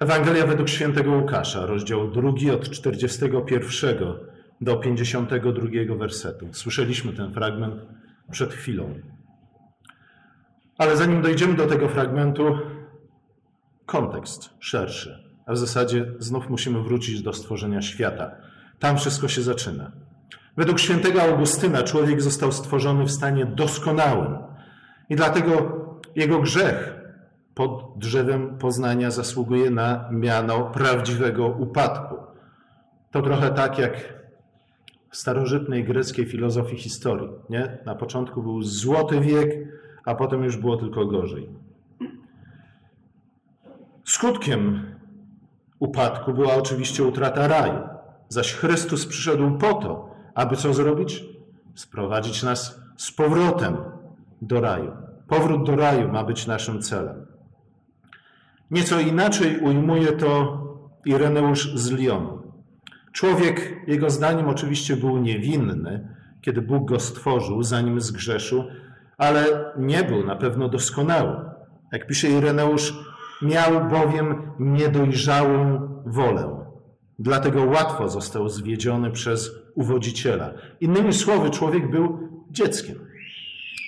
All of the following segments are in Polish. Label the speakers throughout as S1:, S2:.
S1: Ewangelia według świętego Łukasza, rozdział 2 od 41 do 52 wersetu. Słyszeliśmy ten fragment przed chwilą. Ale zanim dojdziemy do tego fragmentu, kontekst szerszy. A w zasadzie znów musimy wrócić do stworzenia świata. Tam wszystko się zaczyna. Według świętego Augustyna człowiek został stworzony w stanie doskonałym. I dlatego jego grzech pod drzewem poznania zasługuje na miano prawdziwego upadku. To trochę tak jak w starożytnej greckiej filozofii historii. Nie? Na początku był złoty wiek, a potem już było tylko gorzej. Skutkiem upadku była oczywiście utrata raju, zaś Chrystus przyszedł po to, aby co zrobić? Sprowadzić nas z powrotem do raju. Powrót do raju ma być naszym celem. Nieco inaczej ujmuje to Ireneusz z Lyonu. Człowiek, jego zdaniem, oczywiście był niewinny, kiedy Bóg go stworzył, zanim zgrzeszył, ale nie był na pewno doskonały. Jak pisze Ireneusz, miał bowiem niedojrzałą wolę. Dlatego łatwo został zwiedziony przez uwodziciela. Innymi słowy, człowiek był dzieckiem.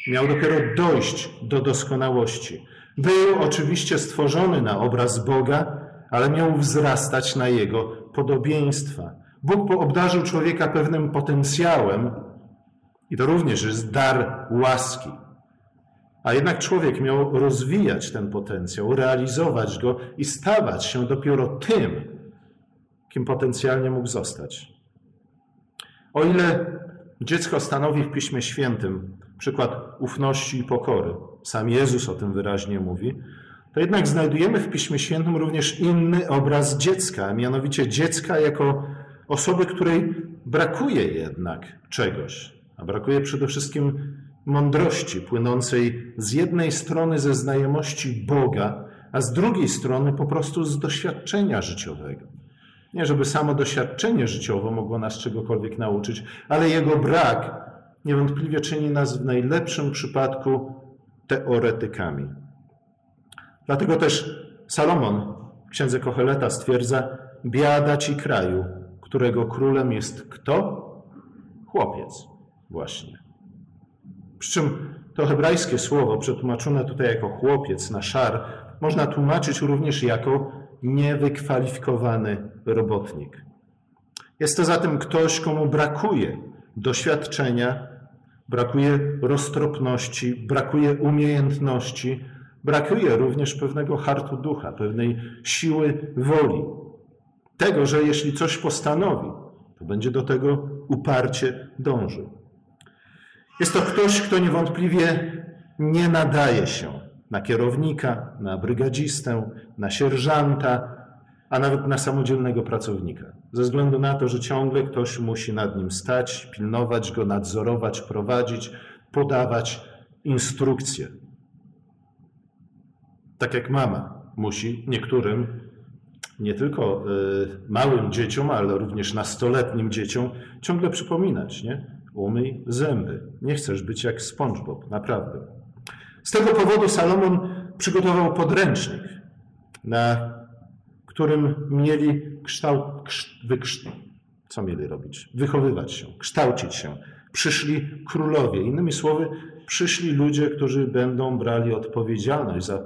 S1: Miał dopiero dojść do doskonałości. Był oczywiście stworzony na obraz Boga, ale miał wzrastać na jego podobieństwa. Bóg obdarzył człowieka pewnym potencjałem, i to również jest dar łaski. A jednak człowiek miał rozwijać ten potencjał, realizować go i stawać się dopiero tym, kim potencjalnie mógł zostać. O ile dziecko stanowi w Piśmie Świętym przykład ufności i pokory, sam Jezus o tym wyraźnie mówi, to jednak znajdujemy w Piśmie Świętym również inny obraz dziecka, a mianowicie dziecka jako osoby, której brakuje jednak czegoś, a brakuje przede wszystkim mądrości płynącej z jednej strony ze znajomości Boga, a z drugiej strony po prostu z doświadczenia życiowego. Nie, żeby samo doświadczenie życiowe mogło nas czegokolwiek nauczyć, ale jego brak niewątpliwie czyni nas w najlepszym przypadku teoretykami. Dlatego też Salomon w księdze Kocheleta stwierdza: Biada ci kraju, którego królem jest kto? Chłopiec, właśnie. Przy czym to hebrajskie słowo, przetłumaczone tutaj jako chłopiec na szar, można tłumaczyć również jako niewykwalifikowany robotnik. Jest to zatem ktoś, komu brakuje doświadczenia, brakuje roztropności, brakuje umiejętności, brakuje również pewnego hartu ducha, pewnej siły woli. Tego, że jeśli coś postanowi, to będzie do tego uparcie dążył. Jest to ktoś, kto niewątpliwie nie nadaje się na kierownika, na brygadzistę, na sierżanta, a nawet na samodzielnego pracownika. Ze względu na to, że ciągle ktoś musi nad nim stać, pilnować go, nadzorować, prowadzić, podawać instrukcje. Tak jak mama musi niektórym, nie tylko y, małym dzieciom, ale również nastoletnim dzieciom ciągle przypominać, nie? Umyj zęby. Nie chcesz być jak SpongeBob, naprawdę. Z tego powodu Salomon przygotował podręcznik, na którym mieli kształt, wykszt, co mieli robić? Wychowywać się, kształcić się. Przyszli królowie. Innymi słowy, przyszli ludzie, którzy będą brali odpowiedzialność za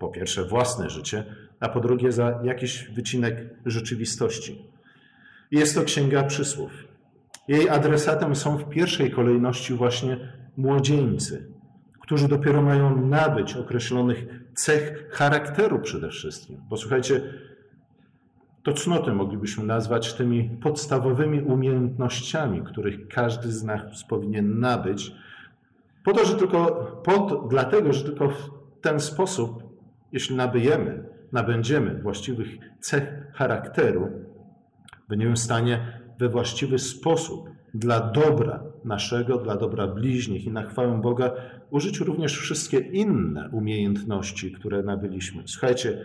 S1: po pierwsze własne życie, a po drugie za jakiś wycinek rzeczywistości. Jest to Księga Przysłów. Jej adresatem są w pierwszej kolejności właśnie młodzieńcy, którzy dopiero mają nabyć określonych cech charakteru przede wszystkim. Bo słuchajcie, to cnoty moglibyśmy nazwać tymi podstawowymi umiejętnościami, których każdy z nas powinien nabyć, po to, że tylko, po, dlatego, że tylko w ten sposób, jeśli nabyjemy, nabędziemy właściwych cech charakteru, będziemy w stanie we właściwy sposób dla dobra naszego, dla dobra bliźnich i na chwałę Boga użyć również wszystkie inne umiejętności, które nabyliśmy. Słuchajcie,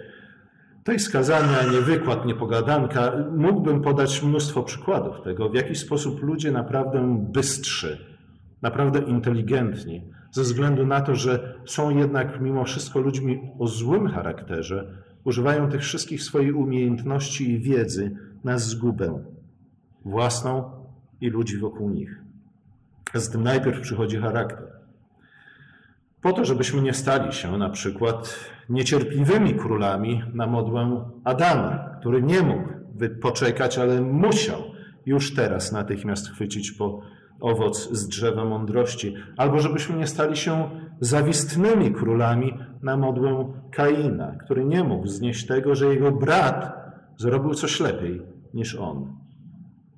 S1: to jest skazania, nie wykład, nie pogadanka. Mógłbym podać mnóstwo przykładów tego, w jaki sposób ludzie naprawdę bystrzy, naprawdę inteligentni, ze względu na to, że są jednak mimo wszystko ludźmi o złym charakterze, używają tych wszystkich swoich umiejętności i wiedzy na zgubę własną i ludzi wokół nich. Z tym najpierw przychodzi charakter. Po to, żebyśmy nie stali się na przykład niecierpliwymi królami na modłę Adama, który nie mógł poczekać, ale musiał już teraz natychmiast chwycić po owoc z drzewa mądrości, albo żebyśmy nie stali się zawistnymi królami na modłę Kaina, który nie mógł znieść tego, że jego brat zrobił coś lepiej niż on.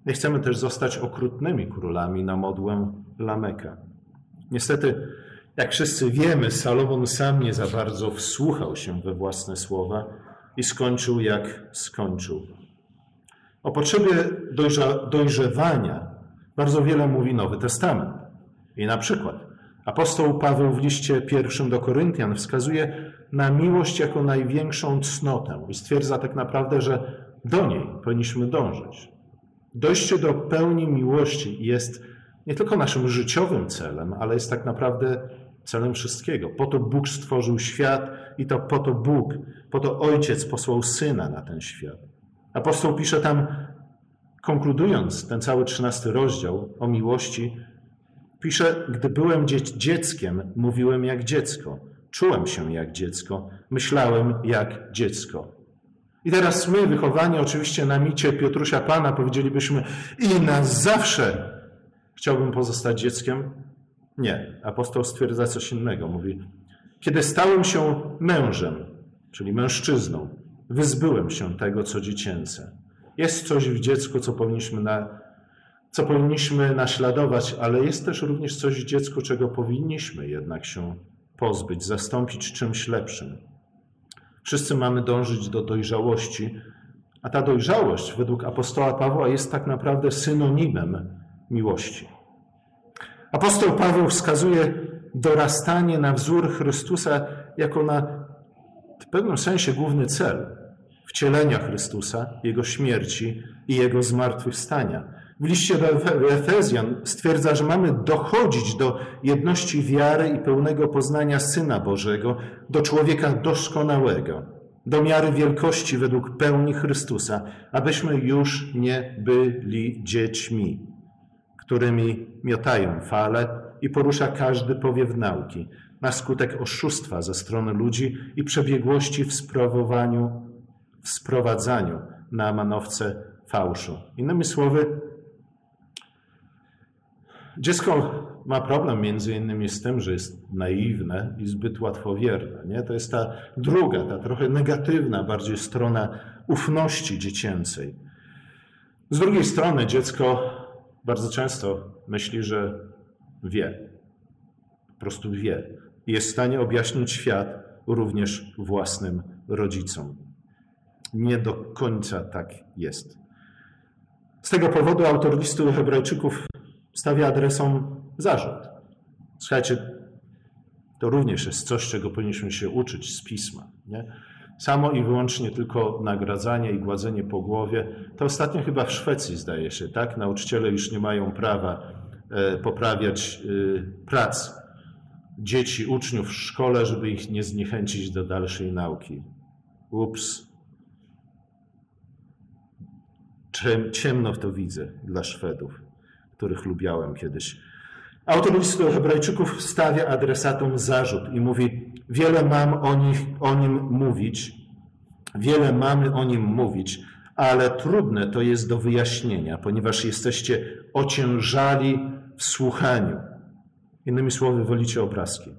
S1: Nie chcemy też zostać okrutnymi królami na modłę Lameka. Niestety, jak wszyscy wiemy, Salomon sam nie za bardzo wsłuchał się we własne słowa i skończył jak skończył. O potrzebie dojrzewania bardzo wiele mówi Nowy Testament. I na przykład apostoł Paweł w liście pierwszym do Koryntian wskazuje na miłość jako największą cnotę i stwierdza tak naprawdę, że do niej powinniśmy dążyć. Dojście do pełni miłości jest nie tylko naszym życiowym celem, ale jest tak naprawdę celem wszystkiego. Po to Bóg stworzył świat i to po to Bóg, po to Ojciec posłał Syna na ten świat. Apostoł pisze tam, konkludując ten cały trzynasty rozdział o miłości, pisze, gdy byłem dzieckiem, mówiłem jak dziecko, czułem się jak dziecko, myślałem jak dziecko. I teraz my, wychowani oczywiście na micie Piotrusia Pana, powiedzielibyśmy i na zawsze chciałbym pozostać dzieckiem. Nie, apostoł stwierdza coś innego. Mówi, kiedy stałem się mężem, czyli mężczyzną, wyzbyłem się tego, co dziecięce. Jest coś w dziecku, co powinniśmy, na, co powinniśmy naśladować, ale jest też również coś w dziecku, czego powinniśmy jednak się pozbyć, zastąpić czymś lepszym. Wszyscy mamy dążyć do dojrzałości, a ta dojrzałość według apostoła Pawła jest tak naprawdę synonimem miłości. Apostoł Paweł wskazuje dorastanie na wzór Chrystusa jako na w pewnym sensie główny cel wcielenia Chrystusa, Jego śmierci i Jego zmartwychwstania. W liście do Efezjan stwierdza, że mamy dochodzić do jedności wiary i pełnego poznania Syna Bożego, do człowieka doskonałego, do miary wielkości według pełni Chrystusa, abyśmy już nie byli dziećmi, którymi miotają fale i porusza każdy powiew nauki, na skutek oszustwa ze strony ludzi i przebiegłości w sprawowaniu w sprowadzaniu na manowce fałszu. Innymi słowy, dziecko ma problem między innymi z tym, że jest naiwne i zbyt łatwowierne. Nie? To jest ta druga, ta trochę negatywna bardziej strona ufności dziecięcej. Z drugiej strony dziecko bardzo często myśli, że wie. Po prostu wie. I jest w stanie objaśnić świat również własnym rodzicom nie do końca tak jest. Z tego powodu autor listu Hebrajczyków stawia adresom zarzut. Słuchajcie, to również jest coś, czego powinniśmy się uczyć z pisma. Nie? Samo i wyłącznie tylko nagradzanie i gładzenie po głowie. To ostatnio chyba w Szwecji zdaje się, tak? Nauczyciele już nie mają prawa e, poprawiać e, prac dzieci, uczniów w szkole, żeby ich nie zniechęcić do dalszej nauki. Ups, Ciemno w to widzę dla Szwedów, których lubiałem kiedyś. Autor listu Hebrajczyków stawia adresatom zarzut i mówi: Wiele mam o, nich, o nim mówić, wiele mamy o nim mówić, ale trudne to jest do wyjaśnienia, ponieważ jesteście ociężali w słuchaniu. Innymi słowy, wolicie obrazki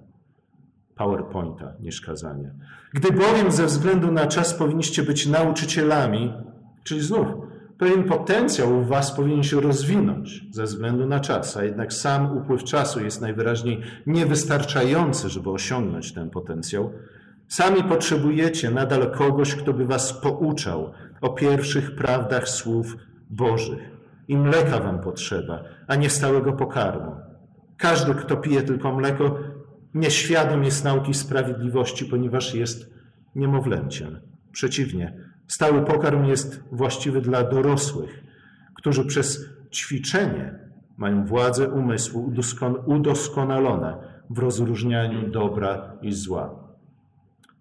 S1: PowerPointa niż kazania. Gdy bowiem ze względu na czas powinniście być nauczycielami, czyli znów pewien potencjał w Was powinien się rozwinąć ze względu na czas, a jednak sam upływ czasu jest najwyraźniej niewystarczający, żeby osiągnąć ten potencjał. Sami potrzebujecie nadal kogoś, kto by Was pouczał o pierwszych prawdach słów Bożych. I mleka Wam potrzeba, a nie stałego pokarmu. Każdy, kto pije tylko mleko, nieświadom jest nauki sprawiedliwości, ponieważ jest niemowlęciem. Przeciwnie, Stały pokarm jest właściwy dla dorosłych, którzy przez ćwiczenie mają władzę umysłu udoskonalone w rozróżnianiu dobra i zła.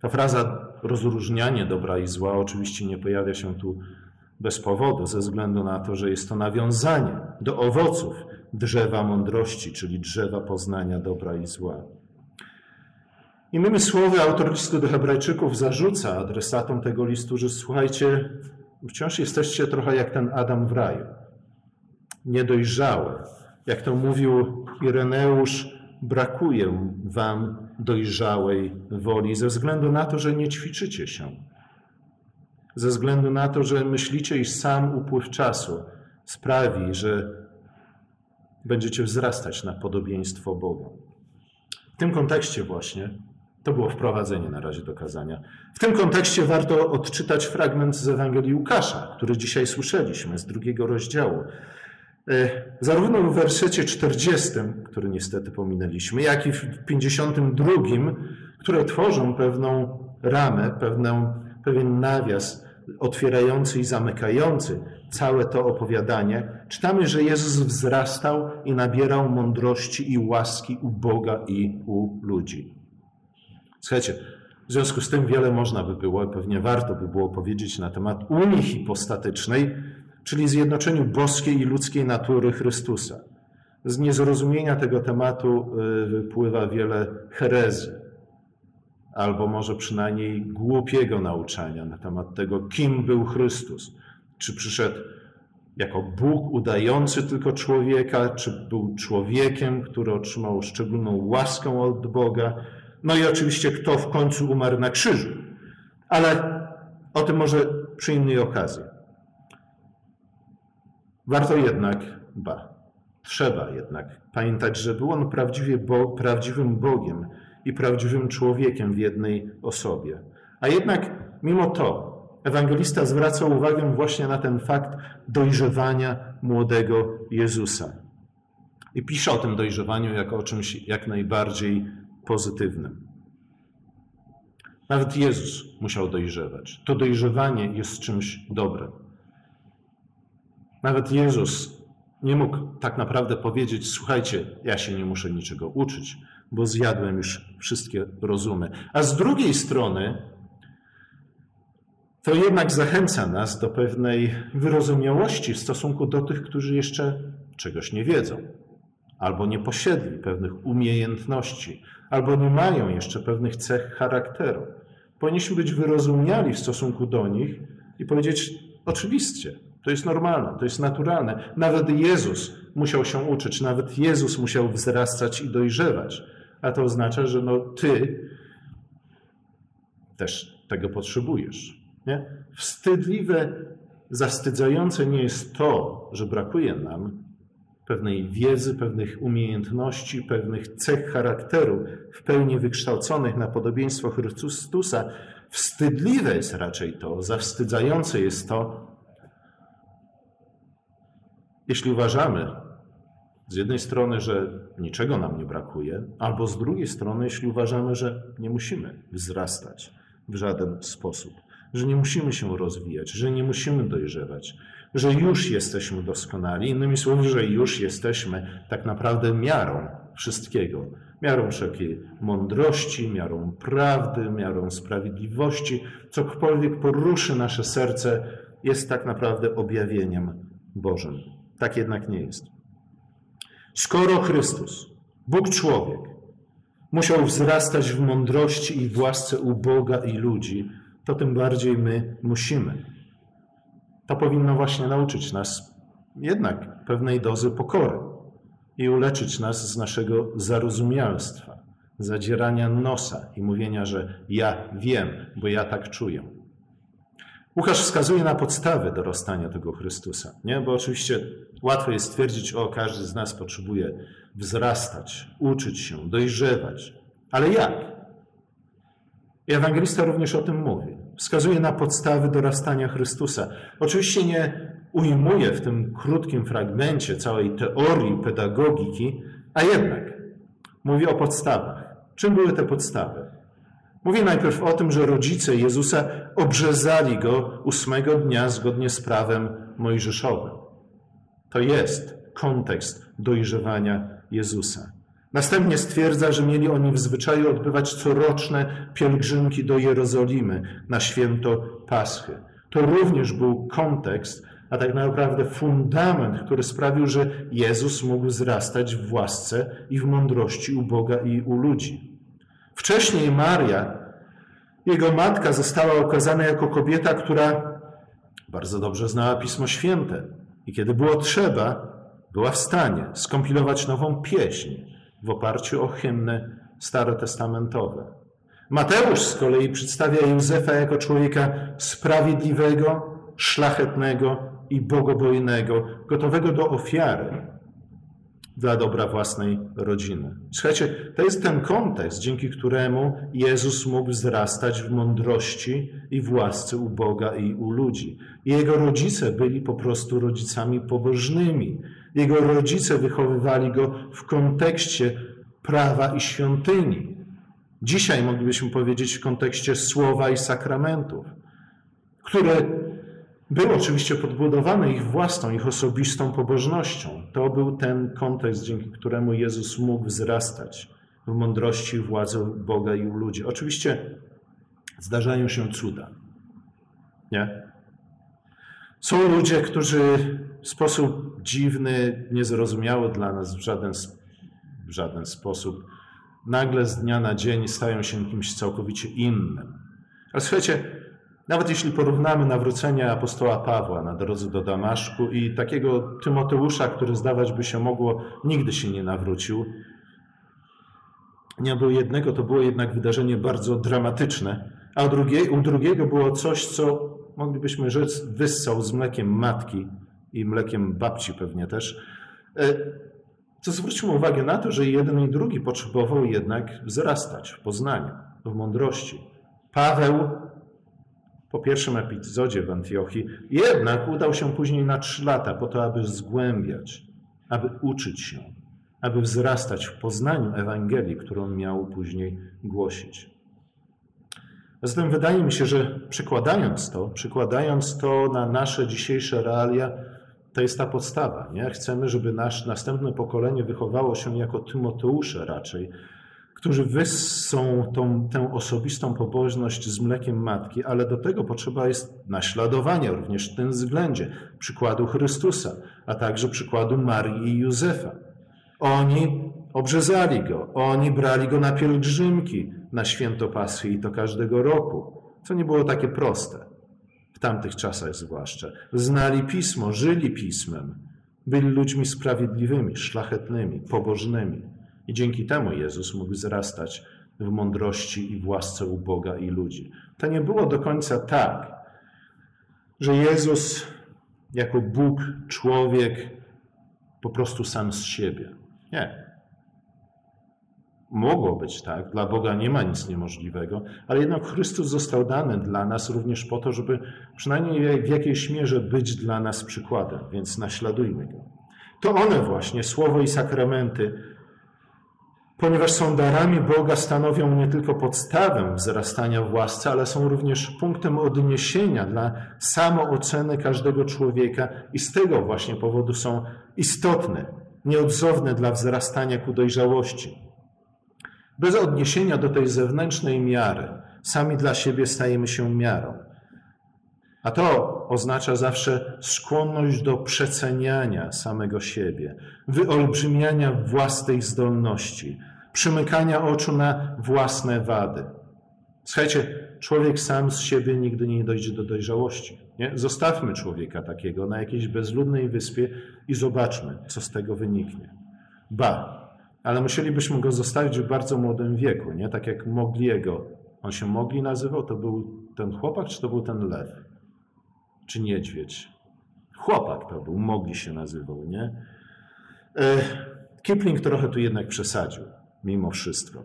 S1: Ta fraza rozróżnianie dobra i zła oczywiście nie pojawia się tu bez powodu, ze względu na to, że jest to nawiązanie do owoców drzewa mądrości, czyli drzewa poznania dobra i zła. Innymi słowy, autor listu do Hebrajczyków zarzuca adresatom tego listu, że słuchajcie, wciąż jesteście trochę jak ten Adam w raju. Niedojrzałe. Jak to mówił Ireneusz, brakuje wam dojrzałej woli ze względu na to, że nie ćwiczycie się. Ze względu na to, że myślicie, iż sam upływ czasu sprawi, że będziecie wzrastać na podobieństwo Boga. W tym kontekście właśnie to było wprowadzenie na razie do kazania. W tym kontekście warto odczytać fragment z Ewangelii Łukasza, który dzisiaj słyszeliśmy z drugiego rozdziału. E, zarówno w wersecie 40, który niestety pominęliśmy, jak i w 52, które tworzą pewną ramę, pewną, pewien nawias otwierający i zamykający całe to opowiadanie, czytamy, że Jezus wzrastał i nabierał mądrości i łaski u Boga i u ludzi. Słuchajcie, w związku z tym wiele można by było, pewnie warto by było powiedzieć na temat unii hipostatycznej, czyli zjednoczeniu boskiej i ludzkiej natury Chrystusa. Z niezrozumienia tego tematu y, wypływa wiele herezji, albo może przynajmniej głupiego nauczania na temat tego, kim był Chrystus. Czy przyszedł jako Bóg udający tylko człowieka, czy był człowiekiem, który otrzymał szczególną łaskę od Boga. No i oczywiście, kto w końcu umarł na krzyżu. Ale o tym może przy innej okazji. Warto jednak, ba, trzeba jednak pamiętać, że był on prawdziwie bo, prawdziwym Bogiem i prawdziwym człowiekiem w jednej osobie. A jednak mimo to ewangelista zwraca uwagę właśnie na ten fakt dojrzewania młodego Jezusa. I pisze o tym dojrzewaniu jako o czymś jak najbardziej pozytywnym. Nawet Jezus musiał dojrzewać. To dojrzewanie jest czymś dobrym. Nawet Jezus nie mógł tak naprawdę powiedzieć: Słuchajcie, ja się nie muszę niczego uczyć, bo zjadłem już wszystkie rozumy. A z drugiej strony, to jednak zachęca nas do pewnej wyrozumiałości w stosunku do tych, którzy jeszcze czegoś nie wiedzą, albo nie posiedli pewnych umiejętności, albo nie mają jeszcze pewnych cech charakteru. Powinniśmy być wyrozumiali w stosunku do nich i powiedzieć: Oczywiście, to jest normalne, to jest naturalne. Nawet Jezus musiał się uczyć, nawet Jezus musiał wzrastać i dojrzewać. A to oznacza, że no ty też tego potrzebujesz. Nie? Wstydliwe, zastydzające nie jest to, że brakuje nam pewnej wiedzy, pewnych umiejętności, pewnych cech charakteru w pełni wykształconych na podobieństwo Chrystusa. Wstydliwe jest raczej to, zawstydzające jest to, jeśli uważamy z jednej strony, że niczego nam nie brakuje, albo z drugiej strony, jeśli uważamy, że nie musimy wzrastać w żaden sposób, że nie musimy się rozwijać, że nie musimy dojrzewać, że już jesteśmy doskonali, innymi słowy, że już jesteśmy tak naprawdę miarą wszystkiego. Miarą wszelkiej mądrości, miarą prawdy, miarą sprawiedliwości. Cokolwiek poruszy nasze serce, jest tak naprawdę objawieniem Bożym. Tak jednak nie jest. Skoro Chrystus, Bóg człowiek, musiał wzrastać w mądrości i w łasce u Boga i ludzi, to tym bardziej my musimy. To powinno właśnie nauczyć nas jednak pewnej dozy pokory i uleczyć nas z naszego zarozumialstwa, zadzierania nosa i mówienia, że ja wiem, bo ja tak czuję. Łukasz wskazuje na podstawy dorastania tego Chrystusa, nie? bo oczywiście łatwo jest stwierdzić, o każdy z nas potrzebuje wzrastać, uczyć się, dojrzewać. Ale jak? Ewangelista również o tym mówi. Wskazuje na podstawy dorastania Chrystusa. Oczywiście nie ujmuje w tym krótkim fragmencie całej teorii pedagogiki, a jednak mówi o podstawach. Czym były te podstawy? Mówi najpierw o tym, że rodzice Jezusa obrzezali go ósmego dnia zgodnie z prawem mojżeszowym. To jest kontekst dojrzewania Jezusa. Następnie stwierdza, że mieli oni w zwyczaju odbywać coroczne pielgrzymki do Jerozolimy na święto Paschy. To również był kontekst, a tak naprawdę fundament, który sprawił, że Jezus mógł wzrastać w łasce i w mądrości u Boga i u ludzi. Wcześniej Maria, jego matka, została okazana jako kobieta, która bardzo dobrze znała Pismo Święte i kiedy było trzeba, była w stanie skompilować nową pieśń w oparciu o hymny starotestamentowe. Mateusz z kolei przedstawia Józefa jako człowieka sprawiedliwego, szlachetnego i bogobojnego, gotowego do ofiary dla dobra własnej rodziny. Słuchajcie, to jest ten kontekst, dzięki któremu Jezus mógł wzrastać w mądrości i w łasce u Boga i u ludzi. Jego rodzice byli po prostu rodzicami pobożnymi. Jego rodzice wychowywali go w kontekście prawa i świątyni. Dzisiaj moglibyśmy powiedzieć w kontekście słowa i sakramentów, które były oczywiście podbudowane ich własną, ich osobistą pobożnością. To był ten kontekst, dzięki któremu Jezus mógł wzrastać w mądrości i władzy Boga i u ludzi. Oczywiście zdarzają się cuda. Nie? Są ludzie, którzy w sposób dziwny, niezrozumiały dla nas w żaden, w żaden sposób, nagle z dnia na dzień stają się kimś całkowicie innym. Ale słuchajcie, nawet jeśli porównamy nawrócenie apostoła Pawła na drodze do Damaszku i takiego Tymoteusza, który zdawać by się mogło, nigdy się nie nawrócił, nie było jednego, to było jednak wydarzenie bardzo dramatyczne, a u, drugie, u drugiego było coś, co moglibyśmy rzec wyssał z mlekiem matki i mlekiem babci pewnie też. E, to zwróćmy uwagę na to, że jeden i drugi potrzebował jednak wzrastać w poznaniu, w mądrości. Paweł po pierwszym epizodzie w Antiochii jednak udał się później na trzy lata po to, aby zgłębiać, aby uczyć się, aby wzrastać w poznaniu Ewangelii, którą miał później głosić. Zatem wydaje mi się, że przykładając to, przykładając to na nasze dzisiejsze realia, to jest ta podstawa. Nie? Chcemy, żeby nasze następne pokolenie wychowało się jako Tymoteusze raczej, którzy wyssą tą, tę osobistą pobożność z mlekiem matki, ale do tego potrzeba jest naśladowania również w tym względzie przykładu Chrystusa, a także przykładu Marii i Józefa. Oni obrzezali go, oni brali go na pielgrzymki na święto Paschy i to każdego roku, co nie było takie proste, w tamtych czasach zwłaszcza. Znali Pismo, żyli Pismem, byli ludźmi sprawiedliwymi, szlachetnymi, pobożnymi. I dzięki temu Jezus mógł wzrastać w mądrości i w łasce u Boga i ludzi. To nie było do końca tak, że Jezus jako Bóg, człowiek, po prostu sam z siebie. Nie. Mogło być tak, dla Boga nie ma nic niemożliwego, ale jednak Chrystus został dany dla nas również po to, żeby przynajmniej w jakiejś mierze być dla nas przykładem, więc naśladujmy go. To one właśnie, słowo i sakramenty, ponieważ są darami Boga, stanowią nie tylko podstawę wzrastania w łasce, ale są również punktem odniesienia dla samooceny każdego człowieka i z tego właśnie powodu są istotne, nieodzowne dla wzrastania ku dojrzałości. Bez odniesienia do tej zewnętrznej miary, sami dla siebie stajemy się miarą. A to oznacza zawsze skłonność do przeceniania samego siebie, wyolbrzymiania własnej zdolności, przymykania oczu na własne wady. Słuchajcie, człowiek sam z siebie nigdy nie dojdzie do dojrzałości. Nie? Zostawmy człowieka takiego na jakiejś bezludnej wyspie i zobaczmy, co z tego wyniknie. Ba, ale musielibyśmy go zostawić w bardzo młodym wieku, nie? Tak jak Mogliego. On się Mogli nazywał, to był ten chłopak, czy to był ten lew? Czy niedźwiedź? Chłopak to był, Mogli się nazywał, nie? E, Kipling trochę tu jednak przesadził, mimo wszystko,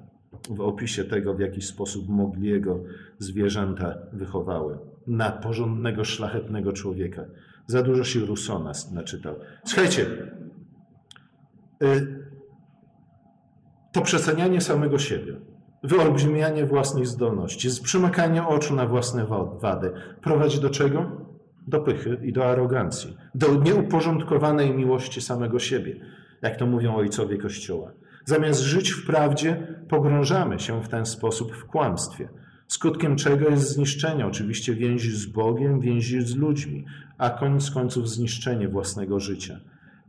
S1: w opisie tego, w jaki sposób Mogliego zwierzęta wychowały na porządnego, szlachetnego człowieka. Za dużo się Rusona naczytał. Słuchajcie, e, to przecenianie samego siebie, wyolbrzymianie własnej zdolności, przymykanie oczu na własne wady prowadzi do czego? Do pychy i do arogancji, do nieuporządkowanej miłości samego siebie, jak to mówią ojcowie Kościoła. Zamiast żyć w prawdzie, pogrążamy się w ten sposób w kłamstwie, skutkiem czego jest zniszczenie oczywiście więzi z Bogiem, więzi z ludźmi, a koniec końców zniszczenie własnego życia.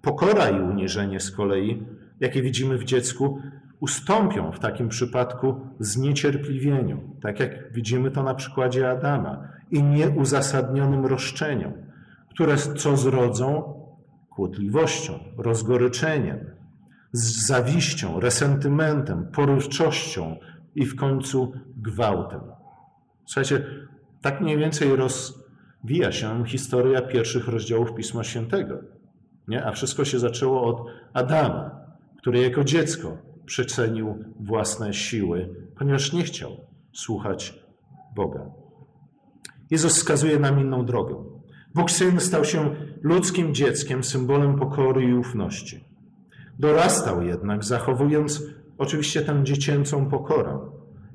S1: Pokora i uniżenie z kolei, jakie widzimy w dziecku, ustąpią w takim przypadku zniecierpliwieniu, tak jak widzimy to na przykładzie Adama, i nieuzasadnionym roszczeniom, które co zrodzą kłótliwością, rozgoryczeniem, z zawiścią, resentymentem, porywczością i w końcu gwałtem. Słuchajcie, tak mniej więcej rozwija się historia pierwszych rozdziałów Pisma Świętego. Nie? A wszystko się zaczęło od Adama, który jako dziecko przecenił własne siły, ponieważ nie chciał słuchać Boga. Jezus wskazuje nam inną drogę. Bóg Syn stał się ludzkim dzieckiem, symbolem pokory i ufności. Dorastał jednak, zachowując oczywiście tę dziecięcą pokorę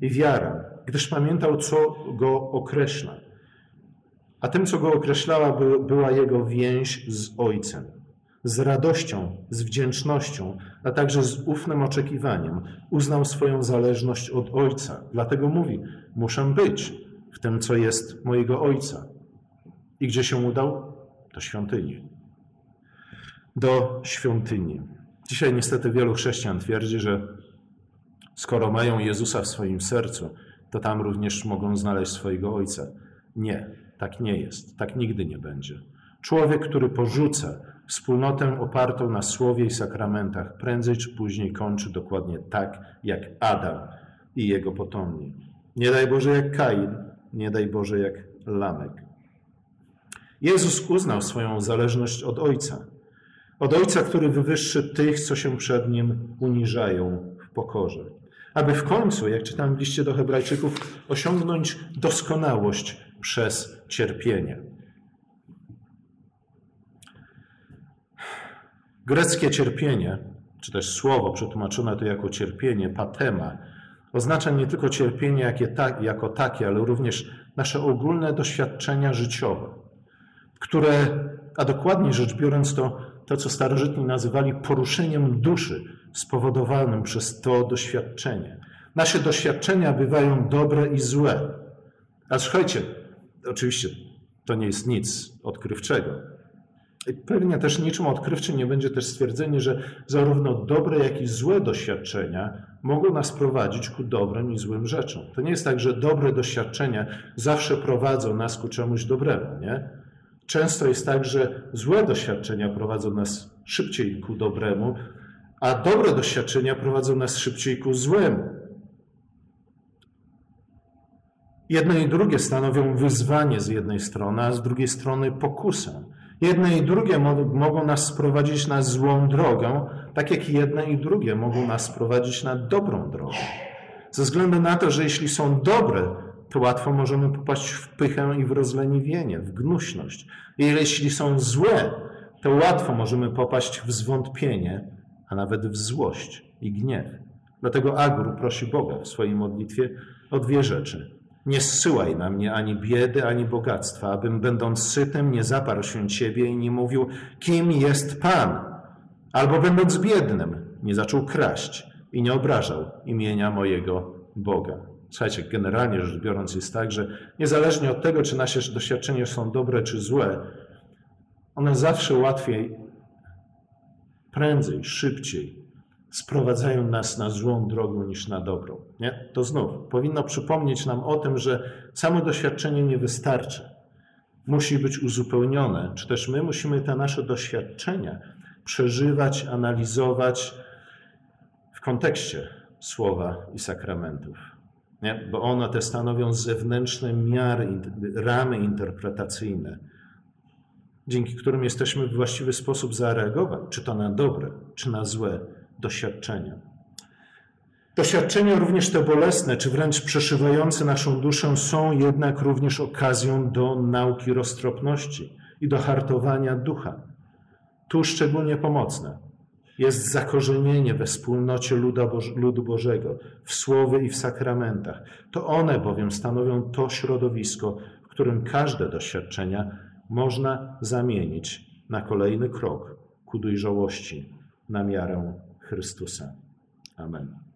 S1: i wiarę, gdyż pamiętał, co go określa. A tym, co go określała, była jego więź z Ojcem. Z radością, z wdzięcznością, a także z ufnym oczekiwaniem uznał swoją zależność od Ojca. Dlatego mówi: Muszę być w tym, co jest mojego Ojca. I gdzie się udał? Do świątyni. Do świątyni. Dzisiaj niestety wielu chrześcijan twierdzi, że skoro mają Jezusa w swoim sercu, to tam również mogą znaleźć swojego Ojca. Nie, tak nie jest. Tak nigdy nie będzie. Człowiek, który porzuca wspólnotę opartą na słowie i sakramentach, prędzej czy później kończy dokładnie tak jak Adam i jego potomni. Nie daj Boże jak Kain, nie daj Boże jak Lamek. Jezus uznał swoją zależność od Ojca. Od Ojca, który wywyższy tych, co się przed Nim uniżają w pokorze. Aby w końcu, jak czytam w liście do Hebrajczyków, osiągnąć doskonałość przez cierpienie. Greckie cierpienie, czy też słowo przetłumaczone tu jako cierpienie, patema, oznacza nie tylko cierpienie jako takie, ale również nasze ogólne doświadczenia życiowe, które, a dokładniej rzecz biorąc, to to, co starożytni nazywali poruszeniem duszy spowodowanym przez to doświadczenie. Nasze doświadczenia bywają dobre i złe. A słuchajcie, oczywiście to nie jest nic odkrywczego. Pewnie też niczym odkrywczym nie będzie też stwierdzenie, że zarówno dobre, jak i złe doświadczenia mogą nas prowadzić ku dobrym i złym rzeczom. To nie jest tak, że dobre doświadczenia zawsze prowadzą nas ku czemuś dobremu, nie? Często jest tak, że złe doświadczenia prowadzą nas szybciej ku dobremu, a dobre doświadczenia prowadzą nas szybciej ku złemu. Jedno i drugie stanowią wyzwanie z jednej strony, a z drugiej strony pokusę. Jedne i drugie mogą nas sprowadzić na złą drogę, tak jak jedne i drugie mogą nas sprowadzić na dobrą drogę. Ze względu na to, że jeśli są dobre, to łatwo możemy popaść w pychę i w rozleniwienie, w gnuśność. I jeśli są złe, to łatwo możemy popaść w zwątpienie, a nawet w złość i gniew. Dlatego Agur prosi Boga w swojej modlitwie o dwie rzeczy. Nie zsyłaj na mnie ani biedy, ani bogactwa, abym będąc sytym nie zaparł się Ciebie i nie mówił, kim jest Pan. Albo będąc biednym, nie zaczął kraść i nie obrażał imienia mojego Boga. Słuchajcie, generalnie rzecz biorąc jest tak, że niezależnie od tego, czy nasze doświadczenia są dobre czy złe, one zawsze łatwiej, prędzej, szybciej sprowadzają nas na złą drogę niż na dobrą. Nie? To znów powinno przypomnieć nam o tym, że samo doświadczenie nie wystarczy. Musi być uzupełnione, czy też my musimy te nasze doświadczenia przeżywać, analizować w kontekście słowa i sakramentów. Nie? Bo one te stanowią zewnętrzne miary, ramy interpretacyjne, dzięki którym jesteśmy w właściwy sposób zareagować, czy to na dobre, czy na złe doświadczenia. Doświadczenia również te bolesne, czy wręcz przeszywające naszą duszę, są jednak również okazją do nauki roztropności i do hartowania ducha. Tu szczególnie pomocne jest zakorzenienie we wspólnocie ludu Bożego, w słowie i w sakramentach. To one bowiem stanowią to środowisko, w którym każde doświadczenia można zamienić na kolejny krok ku dojrzałości na miarę Chrystusa. Amen.